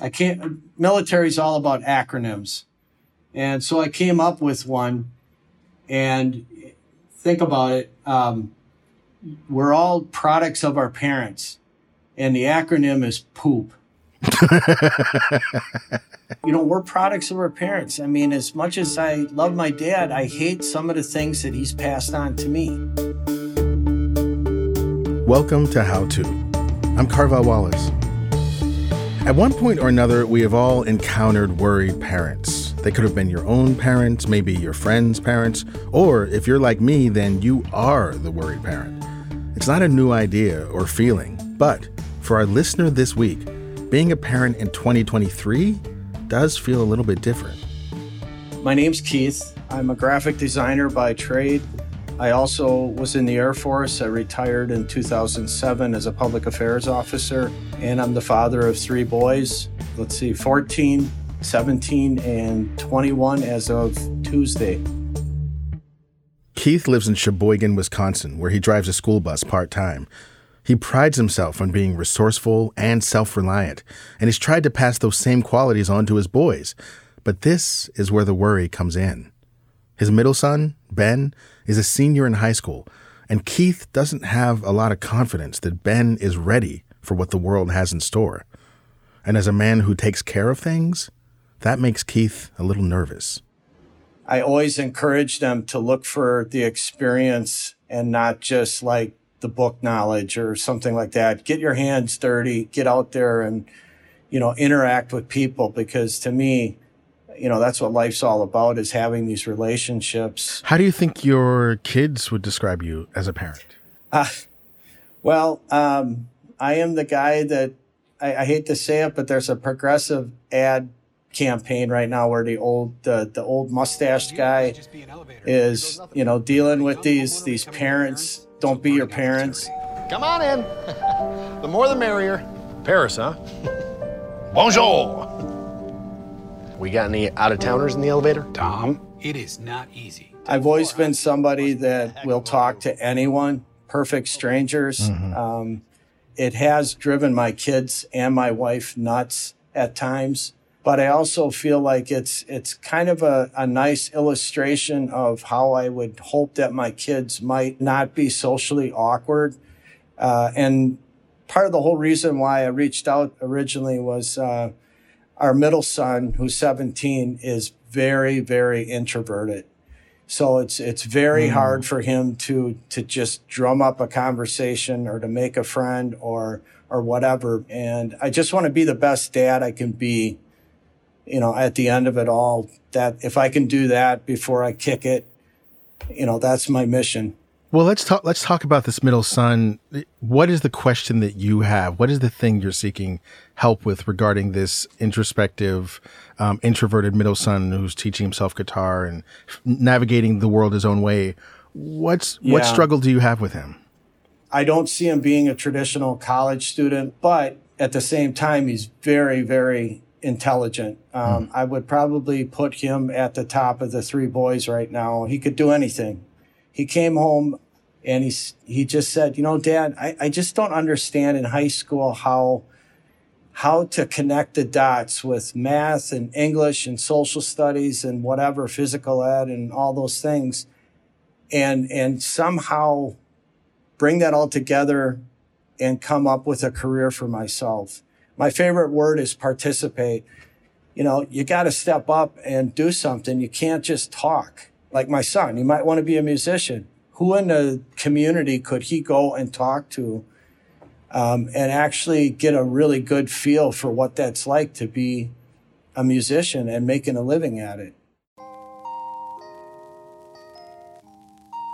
I can't, military's all about acronyms. And so I came up with one and think about it. Um, we're all products of our parents and the acronym is poop. you know, we're products of our parents. I mean, as much as I love my dad, I hate some of the things that he's passed on to me. Welcome to How To. I'm Carvell Wallace. At one point or another, we have all encountered worried parents. They could have been your own parents, maybe your friend's parents, or if you're like me, then you are the worried parent. It's not a new idea or feeling, but for our listener this week, being a parent in 2023 does feel a little bit different. My name's Keith. I'm a graphic designer by trade. I also was in the Air Force. I retired in 2007 as a public affairs officer, and I'm the father of three boys. Let's see, 14, 17, and 21 as of Tuesday. Keith lives in Sheboygan, Wisconsin, where he drives a school bus part time. He prides himself on being resourceful and self reliant, and he's tried to pass those same qualities on to his boys. But this is where the worry comes in. His middle son, Ben, is a senior in high school, and Keith doesn't have a lot of confidence that Ben is ready for what the world has in store. And as a man who takes care of things, that makes Keith a little nervous. I always encourage them to look for the experience and not just like the book knowledge or something like that. Get your hands dirty, get out there and, you know, interact with people because to me, you know, that's what life's all about is having these relationships. How do you think your kids would describe you as a parent? Uh, well, um, I am the guy that I, I, hate to say it, but there's a progressive ad campaign right now where the old the, the old mustached guy is you know dealing with these these parents don't be your parents. Come on in. the more the merrier. Paris, huh? Bonjour. We got any out of towners in the elevator? Tom, it is not easy. I've always been somebody that will talk to anyone, perfect strangers. Mm-hmm. Um, it has driven my kids and my wife nuts at times but I also feel like it's it's kind of a, a nice illustration of how I would hope that my kids might not be socially awkward. Uh, and part of the whole reason why I reached out originally was uh, our middle son, who's 17, is very, very introverted. So it's it's very mm. hard for him to to just drum up a conversation or to make a friend or or whatever. And I just want to be the best dad I can be you know, at the end of it all, that if I can do that before I kick it, you know, that's my mission. Well, let's talk. Let's talk about this middle son. What is the question that you have? What is the thing you're seeking help with regarding this introspective, um, introverted middle son who's teaching himself guitar and navigating the world his own way? What's yeah. what struggle do you have with him? I don't see him being a traditional college student, but at the same time, he's very, very intelligent. Um, mm. I would probably put him at the top of the three boys right now. He could do anything. He came home and he, he just said, you know, dad, I, I just don't understand in high school how, how to connect the dots with math and English and social studies and whatever, physical ed and all those things. And, and somehow bring that all together and come up with a career for myself. My favorite word is participate. You know, you got to step up and do something. You can't just talk. Like my son, he might want to be a musician. Who in the community could he go and talk to um, and actually get a really good feel for what that's like to be a musician and making a living at it?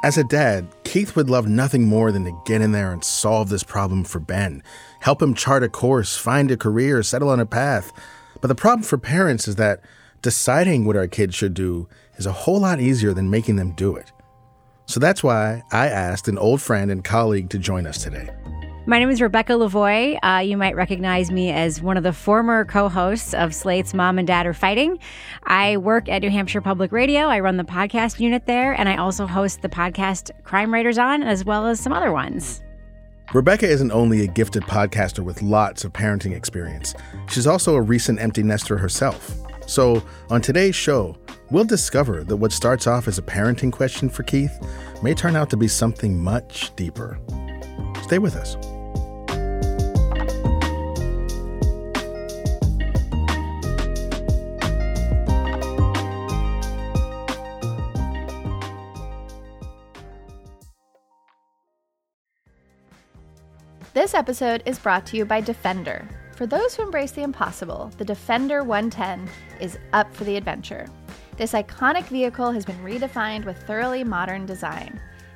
As a dad, Keith would love nothing more than to get in there and solve this problem for Ben, help him chart a course, find a career, settle on a path. But the problem for parents is that deciding what our kids should do is a whole lot easier than making them do it. So that's why I asked an old friend and colleague to join us today. My name is Rebecca Lavoie. Uh, you might recognize me as one of the former co hosts of Slate's Mom and Dad Are Fighting. I work at New Hampshire Public Radio. I run the podcast unit there, and I also host the podcast Crime Writers On, as well as some other ones. Rebecca isn't only a gifted podcaster with lots of parenting experience, she's also a recent empty nester herself. So, on today's show, we'll discover that what starts off as a parenting question for Keith may turn out to be something much deeper. Stay with us. This episode is brought to you by Defender. For those who embrace the impossible, the Defender 110 is up for the adventure. This iconic vehicle has been redefined with thoroughly modern design.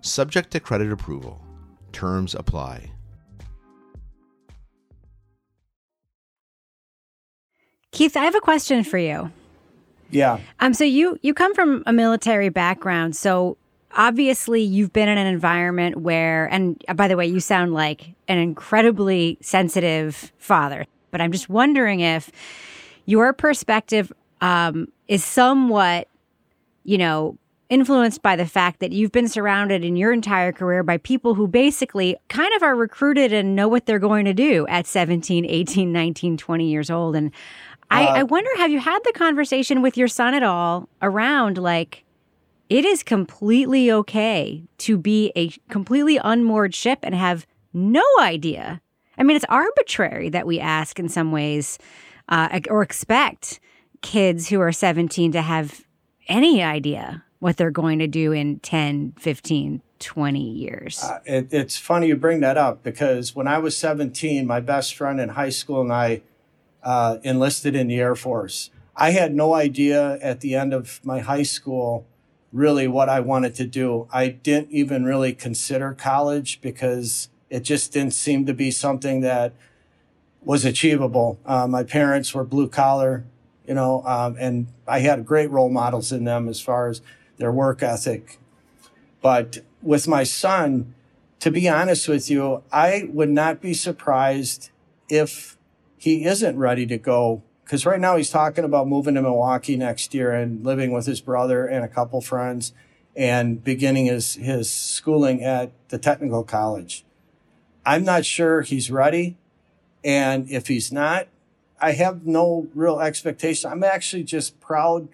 subject to credit approval. Terms apply. Keith, I have a question for you. Yeah. Um, so you you come from a military background, so obviously you've been in an environment where, and by the way, you sound like an incredibly sensitive father. But I'm just wondering if your perspective um, is somewhat, you know, influenced by the fact that you've been surrounded in your entire career by people who basically kind of are recruited and know what they're going to do at 17, 18, 19, 20 years old. And I, uh, I wonder, have you had the conversation with your son at all around like, it is completely okay to be a completely unmoored ship and have no idea. I mean, it's arbitrary that we ask in some ways uh, or expect kids who are 17 to have any idea what they're going to do in 10, 15, 20 years. Uh, it, it's funny you bring that up because when I was 17, my best friend in high school and I uh, enlisted in the Air Force. I had no idea at the end of my high school really what I wanted to do. I didn't even really consider college because it just didn't seem to be something that was achievable. Uh, my parents were blue collar, you know, um, and I had great role models in them as far as their work ethic. But with my son, to be honest with you, I would not be surprised if he isn't ready to go. Because right now he's talking about moving to Milwaukee next year and living with his brother and a couple friends and beginning his, his schooling at the technical college. I'm not sure he's ready. And if he's not, I have no real expectation. I'm actually just proud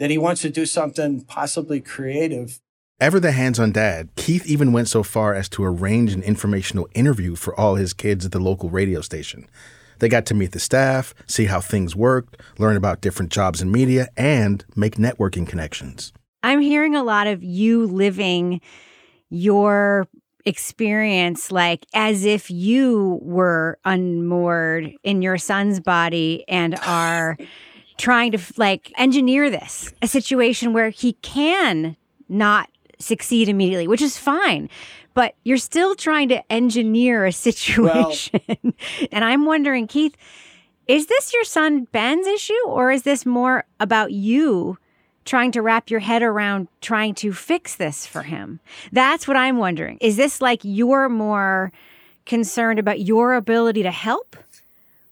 that he wants to do something possibly creative. Ever the hands on dad, Keith even went so far as to arrange an informational interview for all his kids at the local radio station. They got to meet the staff, see how things worked, learn about different jobs in media, and make networking connections. I'm hearing a lot of you living your experience like as if you were unmoored in your son's body and are trying to like engineer this a situation where he can not succeed immediately, which is fine. But you're still trying to engineer a situation. Well, and I'm wondering, Keith, is this your son Ben's issue, or is this more about you trying to wrap your head around trying to fix this for him? That's what I'm wondering. Is this like you're more concerned about your ability to help?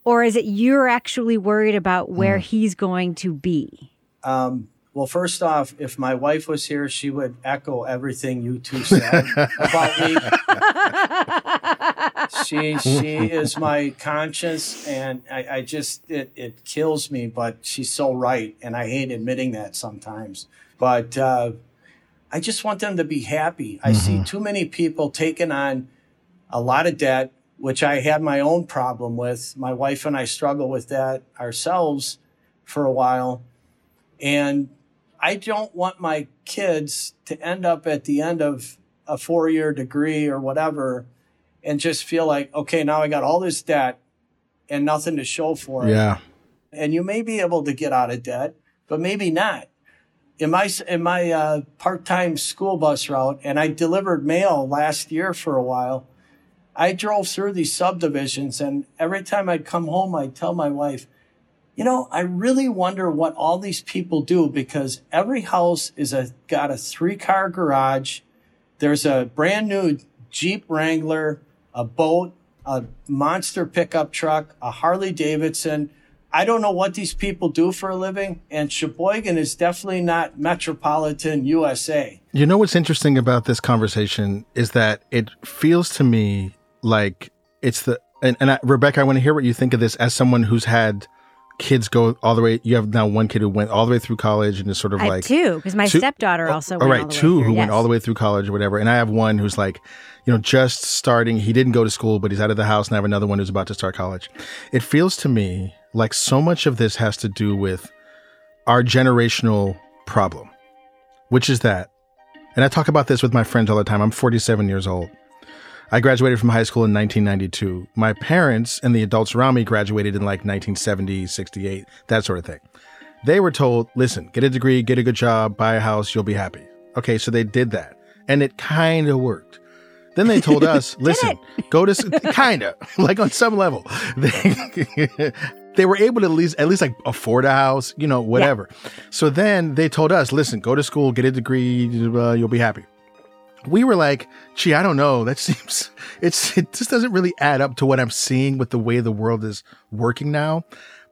Or is it you're actually worried about where mm. he's going to be? Um, well, first off, if my wife was here, she would echo everything you two said about me. she she is my conscience, and I, I just it it kills me, but she's so right, and I hate admitting that sometimes. But uh, I just want them to be happy. Mm-hmm. I see mm-hmm. too many people taking on a lot of debt, which I had my own problem with. My wife and I struggle with that ourselves for a while. And I don't want my kids to end up at the end of a four year degree or whatever and just feel like, okay, now I got all this debt and nothing to show for it. Yeah. And you may be able to get out of debt, but maybe not. In my in my uh, part time school bus route, and I delivered mail last year for a while. I drove through these subdivisions, and every time I'd come home, I'd tell my wife, you know, I really wonder what all these people do because every house is a got a three car garage. There's a brand new Jeep Wrangler, a boat, a monster pickup truck, a Harley Davidson. I don't know what these people do for a living, and Sheboygan is definitely not metropolitan USA. You know what's interesting about this conversation is that it feels to me like it's the and, and I, Rebecca, I want to hear what you think of this as someone who's had kids go all the way. You have now one kid who went all the way through college and is sort of I like two because my two, stepdaughter oh, also. Oh, all right, all two who yes. went all the way through college or whatever, and I have one who's like, you know, just starting. He didn't go to school, but he's out of the house, and I have another one who's about to start college. It feels to me like so much of this has to do with our generational problem, which is that, and I talk about this with my friends all the time. I'm 47 years old. I graduated from high school in 1992. My parents and the adults around me graduated in like 1970, 68, that sort of thing. They were told, listen, get a degree, get a good job, buy a house, you'll be happy. Okay, so they did that. And it kind of worked. Then they told us, listen, go to kind of like on some level. They, they were able to at least at least like afford a house, you know, whatever. Yeah. So then they told us, listen, go to school, get a degree, uh, you'll be happy we were like, gee, I don't know. That seems it's it just doesn't really add up to what I'm seeing with the way the world is working now.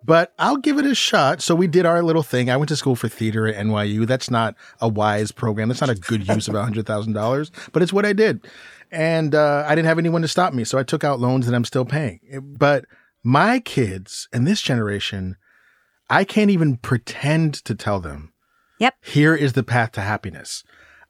But I'll give it a shot. So we did our little thing. I went to school for theater at NYU. That's not a wise program. That's not a good use of a hundred thousand dollars, but it's what I did. And uh, I didn't have anyone to stop me, so I took out loans that I'm still paying. But my kids and this generation, I can't even pretend to tell them. Yep. Here is the path to happiness.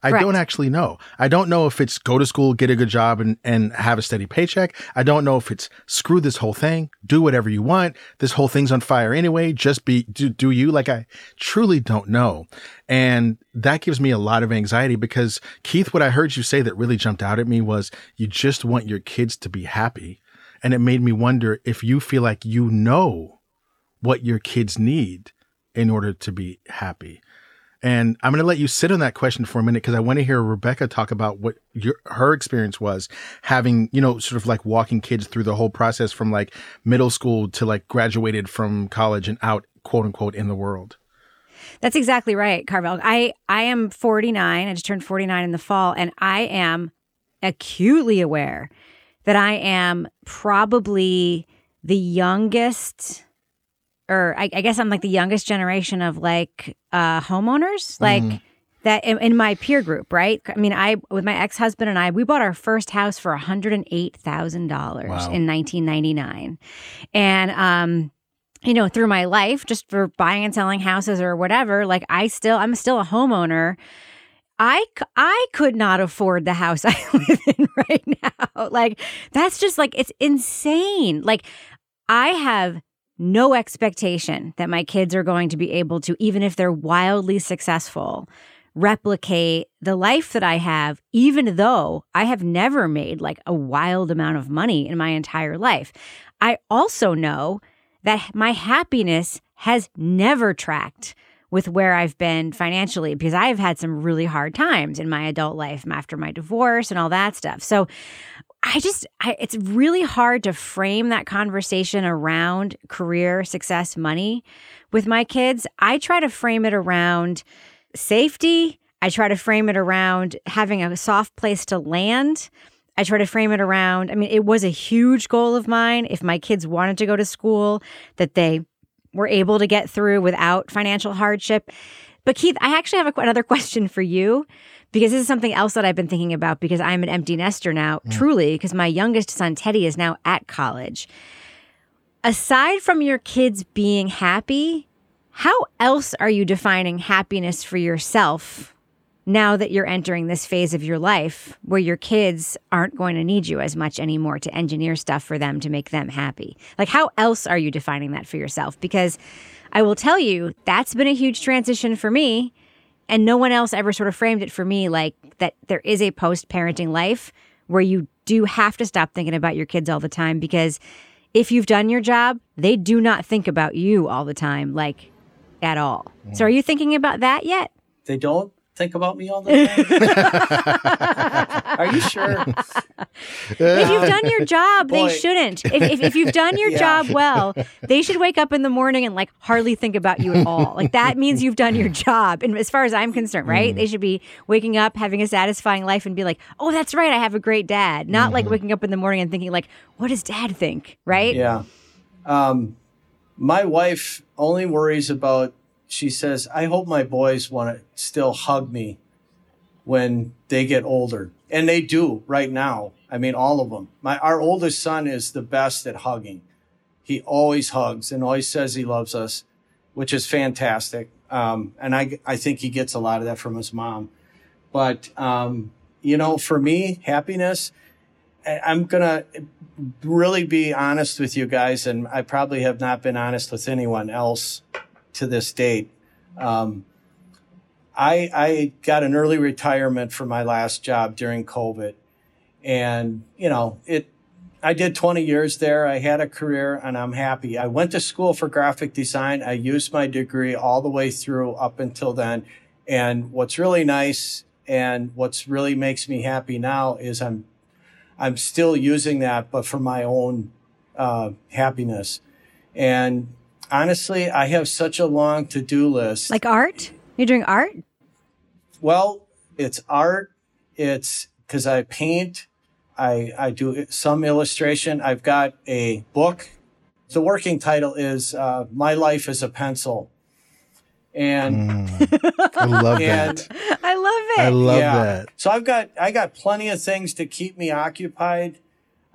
I Correct. don't actually know. I don't know if it's go to school, get a good job, and, and have a steady paycheck. I don't know if it's screw this whole thing, do whatever you want. This whole thing's on fire anyway. Just be, do, do you? Like, I truly don't know. And that gives me a lot of anxiety because, Keith, what I heard you say that really jumped out at me was you just want your kids to be happy. And it made me wonder if you feel like you know what your kids need in order to be happy. And I'm going to let you sit on that question for a minute because I want to hear Rebecca talk about what your, her experience was having, you know, sort of like walking kids through the whole process from like middle school to like graduated from college and out, quote unquote, in the world. That's exactly right, Carvell. I I am 49. I just turned 49 in the fall, and I am acutely aware that I am probably the youngest or I, I, guess I'm like the youngest generation of like uh, homeowners, like mm. that in, in, my peer group, right? I mean, I with my ex husband and I, we bought our first house for 108 thousand wow. dollars in 1999, and um, you know, through my life, just for buying and selling houses or whatever, like I still, I'm still a homeowner. I, I could not afford the house I live in right now. Like, that's just like, it's insane. Like, I have no expectation that my kids are going to be able to, even if they're wildly successful, replicate the life that I have, even though I have never made like a wild amount of money in my entire life. I also know that my happiness has never tracked with where I've been financially because I've had some really hard times in my adult life after my divorce and all that stuff. So I just, I, it's really hard to frame that conversation around career, success, money with my kids. I try to frame it around safety. I try to frame it around having a soft place to land. I try to frame it around, I mean, it was a huge goal of mine. If my kids wanted to go to school, that they were able to get through without financial hardship. But Keith, I actually have a, another question for you because this is something else that I've been thinking about because I'm an empty nester now, mm. truly, because my youngest son, Teddy, is now at college. Aside from your kids being happy, how else are you defining happiness for yourself now that you're entering this phase of your life where your kids aren't going to need you as much anymore to engineer stuff for them to make them happy? Like, how else are you defining that for yourself? Because I will tell you, that's been a huge transition for me. And no one else ever sort of framed it for me like that there is a post parenting life where you do have to stop thinking about your kids all the time because if you've done your job, they do not think about you all the time, like at all. So, mm. are you thinking about that yet? They don't think about me all the time? Are you sure? if you've done your job, Boy. they shouldn't. If, if, if, you've done your yeah. job well, they should wake up in the morning and like hardly think about you at all. Like that means you've done your job. And as far as I'm concerned, right? Mm. They should be waking up, having a satisfying life, and be like, oh, that's right, I have a great dad. Not mm-hmm. like waking up in the morning and thinking like, what does dad think? Right? Yeah. Um, my wife only worries about she says, I hope my boys want to still hug me when they get older. And they do right now. I mean, all of them. My, our oldest son is the best at hugging. He always hugs and always says he loves us, which is fantastic. Um, and I, I think he gets a lot of that from his mom. But, um, you know, for me, happiness, I'm going to really be honest with you guys. And I probably have not been honest with anyone else to this date. Um, I, I got an early retirement for my last job during COVID. And, you know, it, I did 20 years there. I had a career and I'm happy. I went to school for graphic design. I used my degree all the way through up until then. And what's really nice and what's really makes me happy now is I'm, I'm still using that, but for my own, uh, happiness. And honestly, I have such a long to do list. Like art? You're doing art? Well, it's art. It's because I paint. I, I do some illustration. I've got a book. The working title is uh, My Life as a Pencil. And mm, I love and, that. I love it. I love yeah. that. So I've got I got plenty of things to keep me occupied.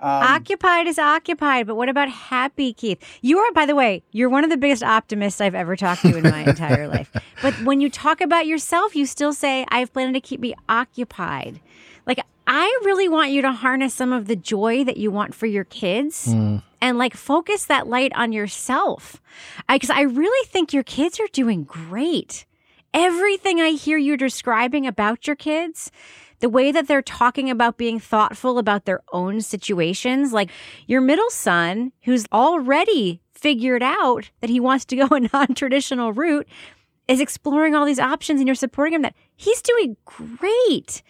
Um, occupied is occupied, but what about happy, Keith? You are, by the way, you're one of the biggest optimists I've ever talked to in my entire life. But when you talk about yourself, you still say, I have planned to keep me occupied. Like, I really want you to harness some of the joy that you want for your kids mm. and like focus that light on yourself. Because I, I really think your kids are doing great. Everything I hear you describing about your kids the way that they're talking about being thoughtful about their own situations. Like your middle son, who's already figured out that he wants to go a non traditional route, is exploring all these options and you're supporting him that he's doing great.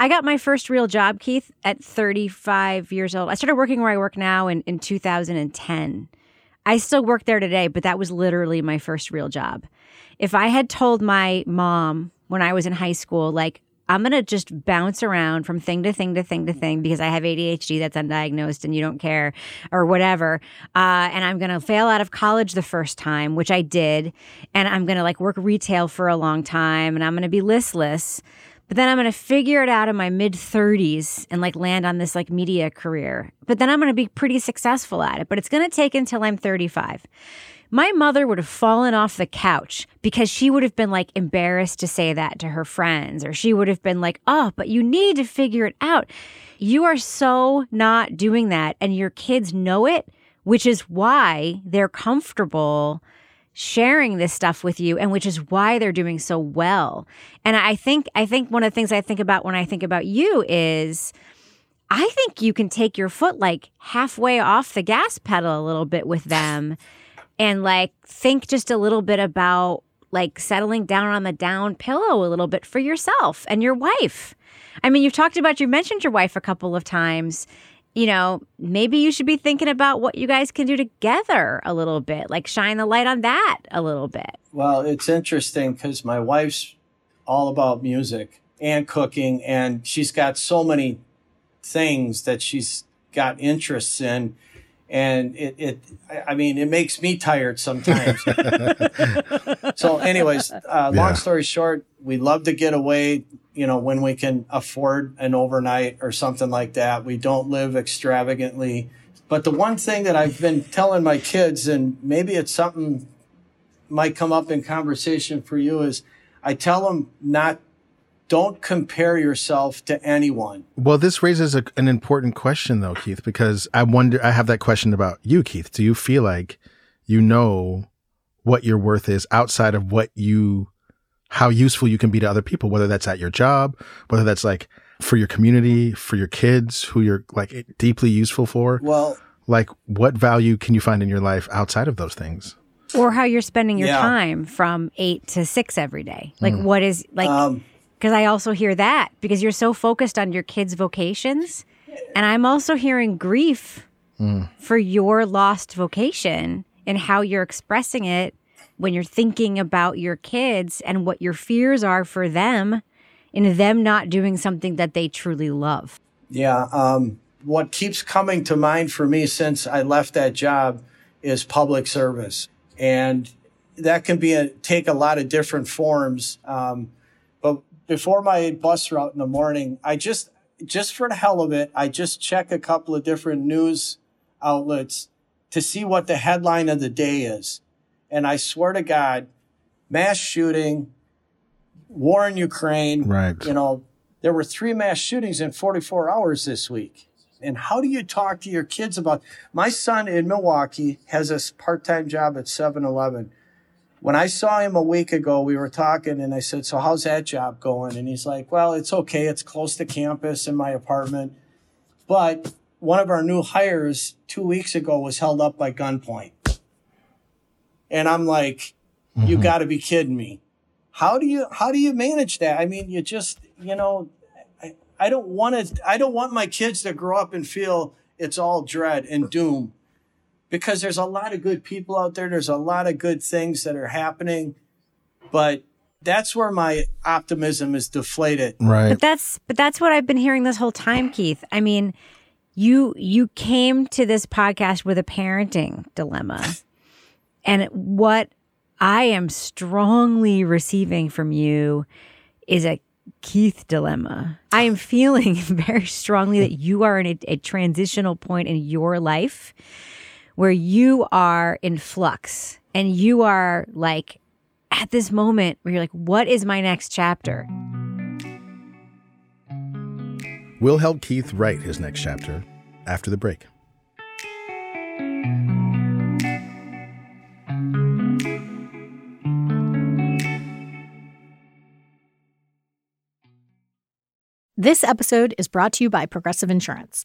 I got my first real job, Keith, at 35 years old. I started working where I work now in, in 2010. I still work there today, but that was literally my first real job. If I had told my mom when I was in high school, like, I'm going to just bounce around from thing to thing to thing to thing because I have ADHD that's undiagnosed and you don't care or whatever. Uh, and I'm going to fail out of college the first time, which I did. And I'm going to like work retail for a long time and I'm going to be listless. But then I'm going to figure it out in my mid 30s and like land on this like media career. But then I'm going to be pretty successful at it. But it's going to take until I'm 35 my mother would have fallen off the couch because she would have been like embarrassed to say that to her friends, or she would have been like, oh, but you need to figure it out. You are so not doing that, and your kids know it, which is why they're comfortable sharing this stuff with you and which is why they're doing so well. And I think I think one of the things I think about when I think about you is I think you can take your foot like halfway off the gas pedal a little bit with them and like think just a little bit about like settling down on the down pillow a little bit for yourself and your wife. I mean, you've talked about, you mentioned your wife a couple of times. You know, maybe you should be thinking about what you guys can do together a little bit, like shine the light on that a little bit. Well, it's interesting because my wife's all about music and cooking, and she's got so many things that she's got interests in and it, it i mean it makes me tired sometimes. So anyways uh, long yeah. story short we love to get away you know when we can afford an overnight or something like that. We don't live extravagantly. But the one thing that i've been telling my kids and maybe it's something might come up in conversation for you is i tell them not don't compare yourself to anyone. Well, this raises a, an important question, though, Keith, because I wonder, I have that question about you, Keith. Do you feel like you know what your worth is outside of what you, how useful you can be to other people, whether that's at your job, whether that's like for your community, for your kids who you're like deeply useful for? Well, like what value can you find in your life outside of those things? Or how you're spending your yeah. time from eight to six every day. Like, mm. what is like, um, because I also hear that because you're so focused on your kids' vocations. And I'm also hearing grief mm. for your lost vocation and how you're expressing it when you're thinking about your kids and what your fears are for them in them not doing something that they truly love. Yeah. Um, what keeps coming to mind for me since I left that job is public service. And that can be a, take a lot of different forms. Um, before my bus route in the morning, I just just for the hell of it, I just check a couple of different news outlets to see what the headline of the day is. And I swear to God, mass shooting, war in Ukraine. Right. You know, there were three mass shootings in 44 hours this week. And how do you talk to your kids about? My son in Milwaukee has a part time job at 7 Eleven when I saw him a week ago, we were talking and I said, So how's that job going? And he's like, Well, it's okay. It's close to campus in my apartment. But one of our new hires two weeks ago was held up by gunpoint. And I'm like, mm-hmm. You got to be kidding me. How do you how do you manage that? I mean, you just, you know, I, I don't want to I don't want my kids to grow up and feel it's all dread and doom because there's a lot of good people out there. There's a lot of good things that are happening, but that's where my optimism is deflated. Right. But that's but that's what I've been hearing this whole time, Keith. I mean, you you came to this podcast with a parenting dilemma. And what I am strongly receiving from you is a Keith dilemma. I am feeling very strongly that you are in a, a transitional point in your life where you are in flux and you are like at this moment where you're like, what is my next chapter? We'll help Keith write his next chapter after the break. This episode is brought to you by Progressive Insurance.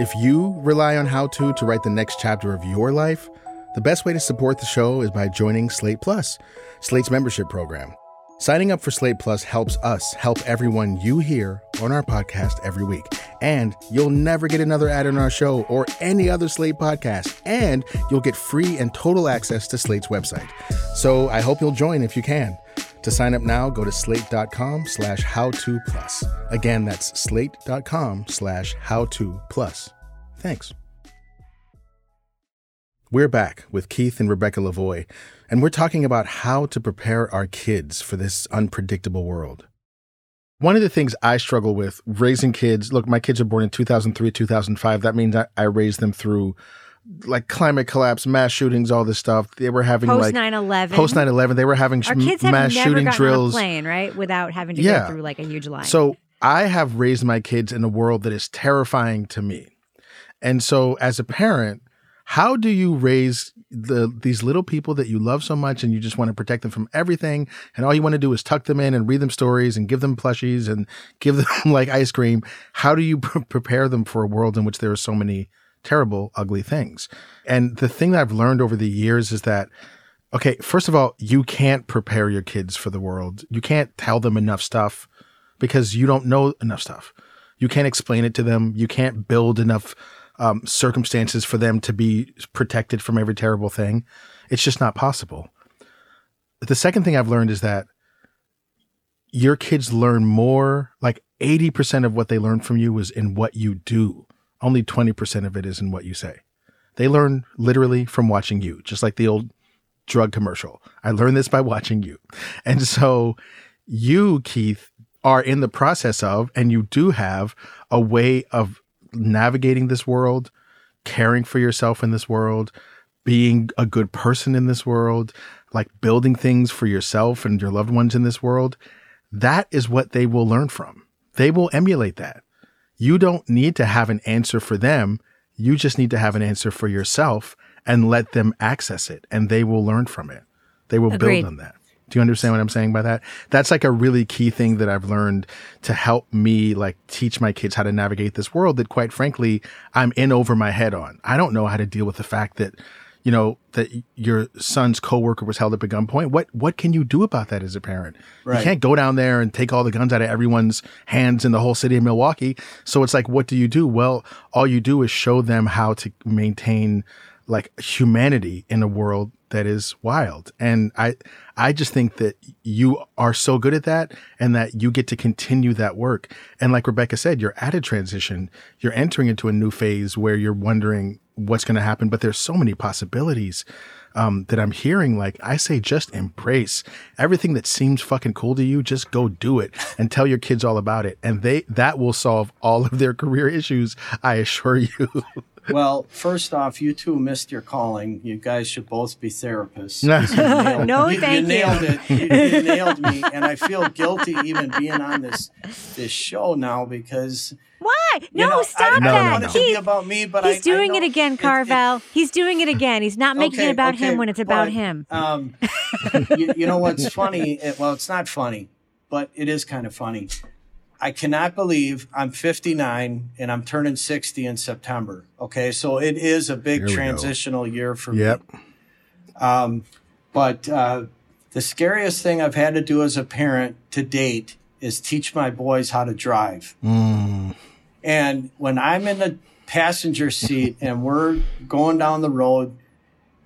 If you rely on How To to write the next chapter of your life, the best way to support the show is by joining Slate Plus, Slate's membership program. Signing up for Slate Plus helps us help everyone you hear on our podcast every week. And you'll never get another ad on our show or any other Slate podcast. And you'll get free and total access to Slate's website. So I hope you'll join if you can. To sign up now, go to slate.com slash how to plus. Again, that's slate.com slash how to plus. Thanks. We're back with Keith and Rebecca Lavoie, and we're talking about how to prepare our kids for this unpredictable world. One of the things I struggle with raising kids look, my kids are born in 2003, 2005. That means I, I raised them through like climate collapse, mass shootings, all this stuff. They were having Post like 9/11. Post 9/11, they were having Our kids mass shooting drills. on a plane, right? Without having to Yeah. go through like a huge line. So I have raised my kids in a world that is terrifying to me. And so as a parent, how do you raise the these little people that you love so much and you just want to protect them from everything and all you want to do is tuck them in and read them stories and give them plushies and give them like ice cream how do you pre- prepare them for a world in which there are so many terrible ugly things and the thing that i've learned over the years is that okay first of all you can't prepare your kids for the world you can't tell them enough stuff because you don't know enough stuff you can't explain it to them you can't build enough um, circumstances for them to be protected from every terrible thing. It's just not possible. The second thing I've learned is that your kids learn more, like 80% of what they learn from you is in what you do. Only 20% of it is in what you say. They learn literally from watching you, just like the old drug commercial. I learned this by watching you. And so you, Keith, are in the process of, and you do have a way of navigating this world, caring for yourself in this world, being a good person in this world, like building things for yourself and your loved ones in this world. That is what they will learn from. They will emulate that. You don't need to have an answer for them. You just need to have an answer for yourself and let them access it, and they will learn from it. They will Agreed. build on that. Do you understand what I'm saying by that? That's like a really key thing that I've learned to help me like teach my kids how to navigate this world that quite frankly I'm in over my head on. I don't know how to deal with the fact that you know that your son's coworker was held up at gunpoint. What what can you do about that as a parent? You can't go down there and take all the guns out of everyone's hands in the whole city of Milwaukee. So it's like what do you do? Well, all you do is show them how to maintain like humanity in a world that is wild. And I I just think that you are so good at that and that you get to continue that work. And like Rebecca said, you're at a transition. You're entering into a new phase where you're wondering what's going to happen, but there's so many possibilities um, that I'm hearing. Like I say, just embrace everything that seems fucking cool to you. Just go do it and tell your kids all about it, and they that will solve all of their career issues. I assure you. Well, first off, you two missed your calling. You guys should both be therapists. No. You nailed- No, you, thank you you. nailed it. You, you nailed me, and I feel guilty even being on this this show now because Why? No, know, stop I, No, I no, don't that. want it to be Keith, about me, but He's I, doing I it know again, it- it- Carvell. He's doing it again. He's not making Okay, it about okay, him when it's about but, him. Um, you, you know what's funny? It, well, it's not funny, but it is kind of funny. I cannot believe I'm 59 and I'm turning 60 in September. Okay, so it is a big we go. transitional year for yep. me. Um, but uh, the scariest thing I've had to do as a parent to date is teach my boys how to drive. Mm. And when I'm in the passenger seat and we're going down the road,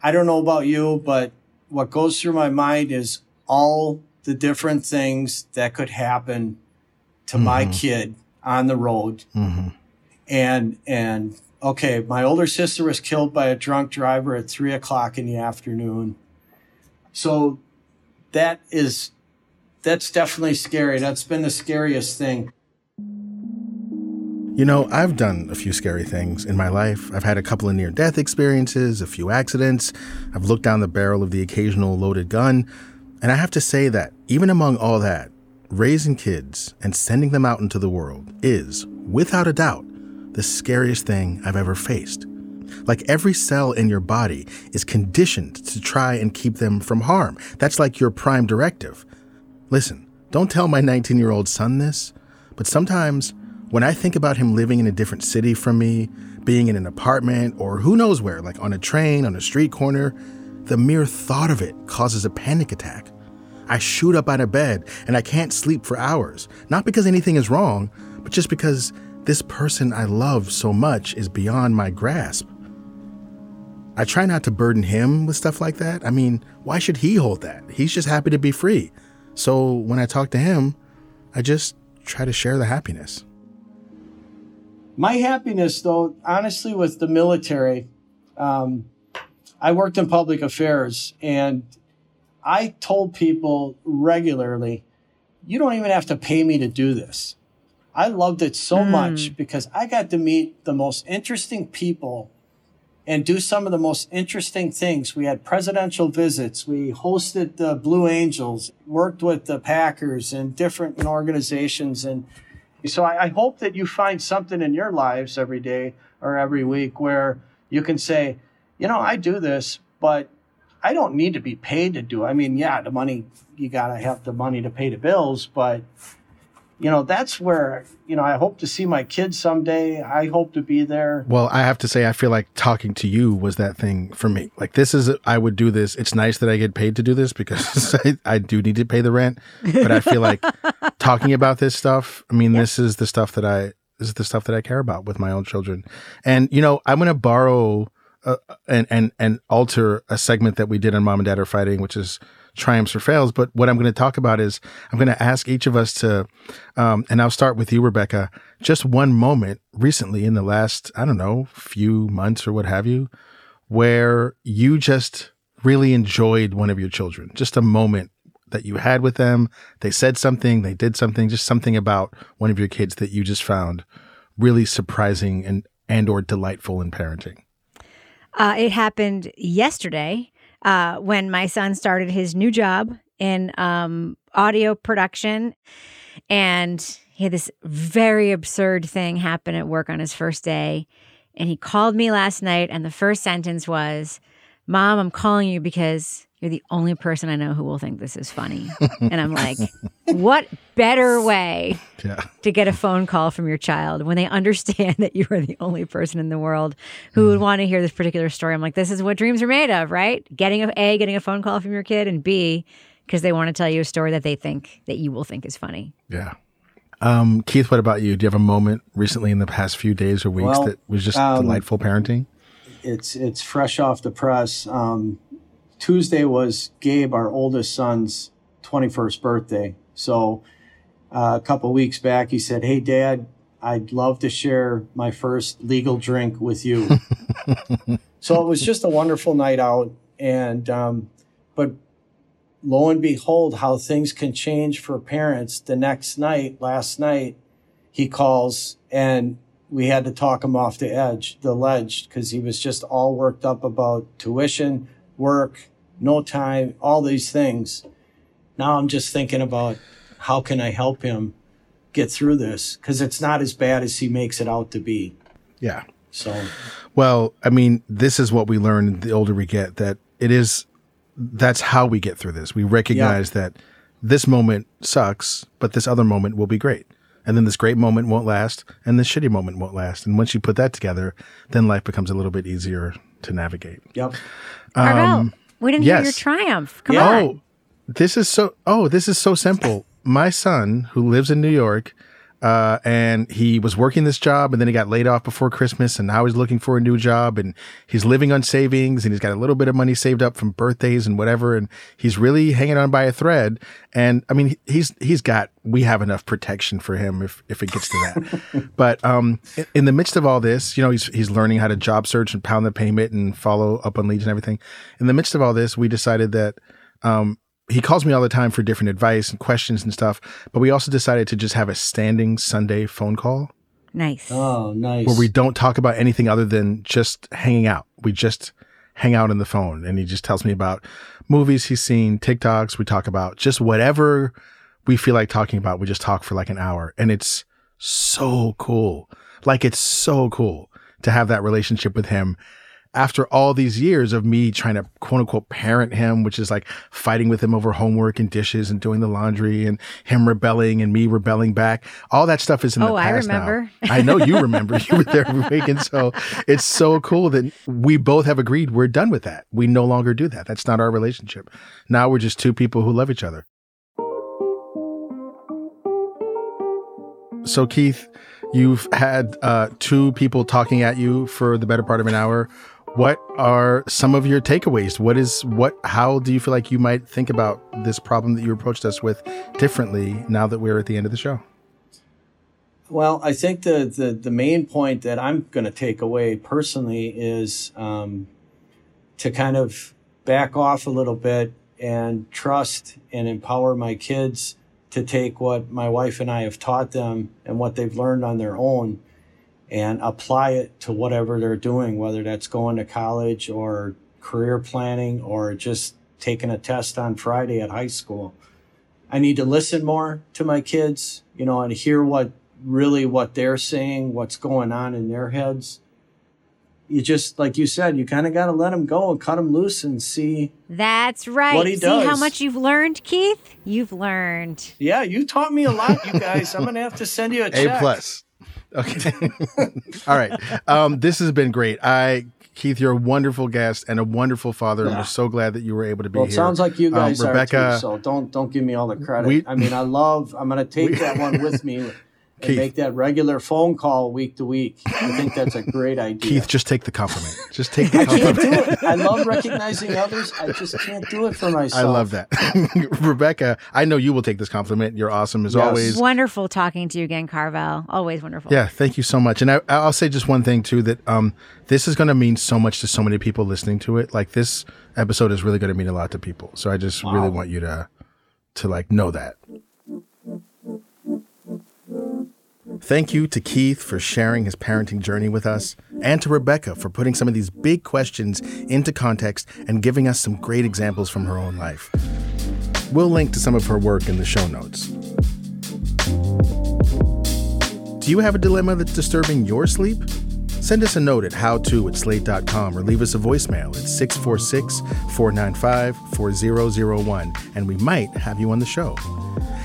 I don't know about you, but what goes through my mind is all the different things that could happen to my kid on the road. Mhm. And, and okay, my older sister was killed by a drunk driver at three o'clock in the afternoon. So that is, that's definitely scary. That's been the scariest thing. You know, I've done a few scary things in my life. I've had a couple of near death experiences, a few accidents. I've looked down the barrel of the occasional loaded gun. And I have to say that even among all that, raising kids and sending them out into the world is, without a doubt, the scariest thing I've ever faced. Like every cell in your body is conditioned to try and keep them from harm. That's like your prime directive. Listen, don't tell my 19 year old son this, but sometimes when I think about him living in a different city from me, being in an apartment, or who knows where, like on a train, on a street corner, the mere thought of it causes a panic attack. I shoot up out of bed and I can't sleep for hours, not because anything is wrong, but just because this person I love so much is beyond my grasp. I try not to burden him with stuff like that. I mean, why should he hold that? He's just happy to be free. So when I talk to him, I just try to share the happiness. My happiness, though, honestly, with the military, um, I worked in public affairs and I told people regularly, you don't even have to pay me to do this. I loved it so mm. much because I got to meet the most interesting people and do some of the most interesting things. We had presidential visits. We hosted the Blue Angels, worked with the Packers and different organizations. And so I, I hope that you find something in your lives every day or every week where you can say, you know, I do this, but I don't need to be paid to do it. I mean, yeah, the money, you got to have the money to pay the bills, but you know, that's where, you know, I hope to see my kids someday. I hope to be there. Well, I have to say, I feel like talking to you was that thing for me. Like, this is, I would do this. It's nice that I get paid to do this because I, I, do need to pay the rent. But I feel like talking about this stuff, I mean, yep. this is the stuff that I, this is the stuff that I care about with my own children. And, you know, I'm going to borrow uh, and, and, and alter a segment that we did on Mom and Dad Are Fighting, which is, triumphs or fails. But what I'm going to talk about is I'm going to ask each of us to, um, and I'll start with you, Rebecca, just one moment recently in the last, I don't know, few months or what have you, where you just really enjoyed one of your children, just a moment that you had with them. They said something, they did something, just something about one of your kids that you just found really surprising and and or delightful in parenting. Uh, it happened yesterday uh, when my son started his new job in um, audio production. And he had this very absurd thing happen at work on his first day. And he called me last night, and the first sentence was, Mom, I'm calling you because you're the only person I know who will think this is funny. and I'm like, what better way yeah. to get a phone call from your child when they understand that you are the only person in the world who mm. would want to hear this particular story? I'm like, this is what dreams are made of, right? Getting a, a getting a phone call from your kid, and B, because they want to tell you a story that they think that you will think is funny. Yeah. Um, Keith, what about you? Do you have a moment recently in the past few days or weeks well, that was just um, delightful parenting? It's it's fresh off the press. Um, Tuesday was Gabe, our oldest son's 21st birthday. So uh, a couple weeks back, he said, Hey, Dad, I'd love to share my first legal drink with you. so it was just a wonderful night out. And, um, but lo and behold, how things can change for parents. The next night, last night, he calls and we had to talk him off the edge, the ledge, because he was just all worked up about tuition, work, no time, all these things. Now I'm just thinking about how can I help him get through this because it's not as bad as he makes it out to be. Yeah. So, well, I mean, this is what we learn the older we get that it is that's how we get through this. We recognize yeah. that this moment sucks, but this other moment will be great. And then this great moment won't last, and this shitty moment won't last. And once you put that together, then life becomes a little bit easier to navigate. Yep. Um, we didn't yes. hear your triumph. Come yeah. on. Oh, this is so. Oh, this is so simple. My son, who lives in New York, uh, and he was working this job and then he got laid off before Christmas and now he's looking for a new job and he's living on savings and he's got a little bit of money saved up from birthdays and whatever and he's really hanging on by a thread. And I mean he's he's got we have enough protection for him if if it gets to that. But um in the midst of all this you know he's he's learning how to job search and pound the payment and follow up on leads and everything. In the midst of all this we decided that um he calls me all the time for different advice and questions and stuff. But we also decided to just have a standing Sunday phone call. Nice. Oh, nice. Where we don't talk about anything other than just hanging out. We just hang out on the phone and he just tells me about movies he's seen, TikToks. We talk about just whatever we feel like talking about. We just talk for like an hour and it's so cool. Like it's so cool to have that relationship with him after all these years of me trying to quote unquote parent him, which is like fighting with him over homework and dishes and doing the laundry and him rebelling and me rebelling back, all that stuff is in oh, the past. I remember. Now. I know you remember. you were there every week. And so it's so cool that we both have agreed we're done with that. We no longer do that. That's not our relationship. Now we're just two people who love each other. So, Keith, you've had uh, two people talking at you for the better part of an hour what are some of your takeaways? What is what how do you feel like you might think about this problem that you approached us with differently now that we're at the end of the show? Well, I think the the, the main point that I'm going to take away personally is um, to kind of back off a little bit and trust and empower my kids to take what my wife and I have taught them and what they've learned on their own and apply it to whatever they're doing, whether that's going to college or career planning or just taking a test on Friday at high school. I need to listen more to my kids, you know, and hear what really what they're saying, what's going on in their heads. You just, like you said, you kind of got to let them go and cut them loose and see. That's right. What he see does. how much you've learned, Keith? You've learned. Yeah, you taught me a lot, you guys. I'm going to have to send you a check. A plus. Okay. All right. Um, this has been great. I Keith, you're a wonderful guest and a wonderful father, and we're so glad that you were able to be here. well, it here. sounds like you Um, guys Rebecca, are too. So don't don't give me all the credit. We- I mean, I love. I'm going to take We- that one with me Keith. make that regular phone call week to week. I think that's a great idea. Keith, just take the compliment. Just take the I can't compliment. do it. I love recognizing others. I just can't do it for myself. I love that. Rebecca, I know you will take this compliment. You're awesome as Yes. always. Wonderful talking to you again, Carvell. Always wonderful. Yeah, thank you so much. And I, I'll say just one thing too that um, this is going to mean so much to so many people listening to it. Like this episode is really going to mean a lot to people. So I just really want you to to like know that. Thank you to Keith for sharing his parenting journey with us, and to Rebecca for putting some of these big questions into context and giving us some great examples from her own life. We'll link to some of her work in the show notes. Do you have a dilemma that's disturbing your sleep? Send us a note at howto at slate.com or leave us a voicemail at 646 495 4001 and we might have you on the show.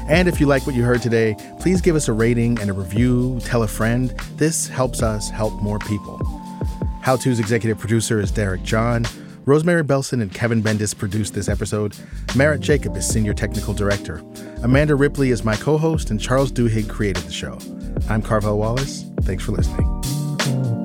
And if you like what you heard today, please give us a rating and a review, tell a friend. This helps us help more people. How To's executive producer is Derek John. Rosemary Belson and Kevin Bendis produced this episode. Merritt Jacob is senior technical director. Amanda Ripley is my co host, and Charles Duhigg created the show. I'm Carvell Wallace. Thanks for listening.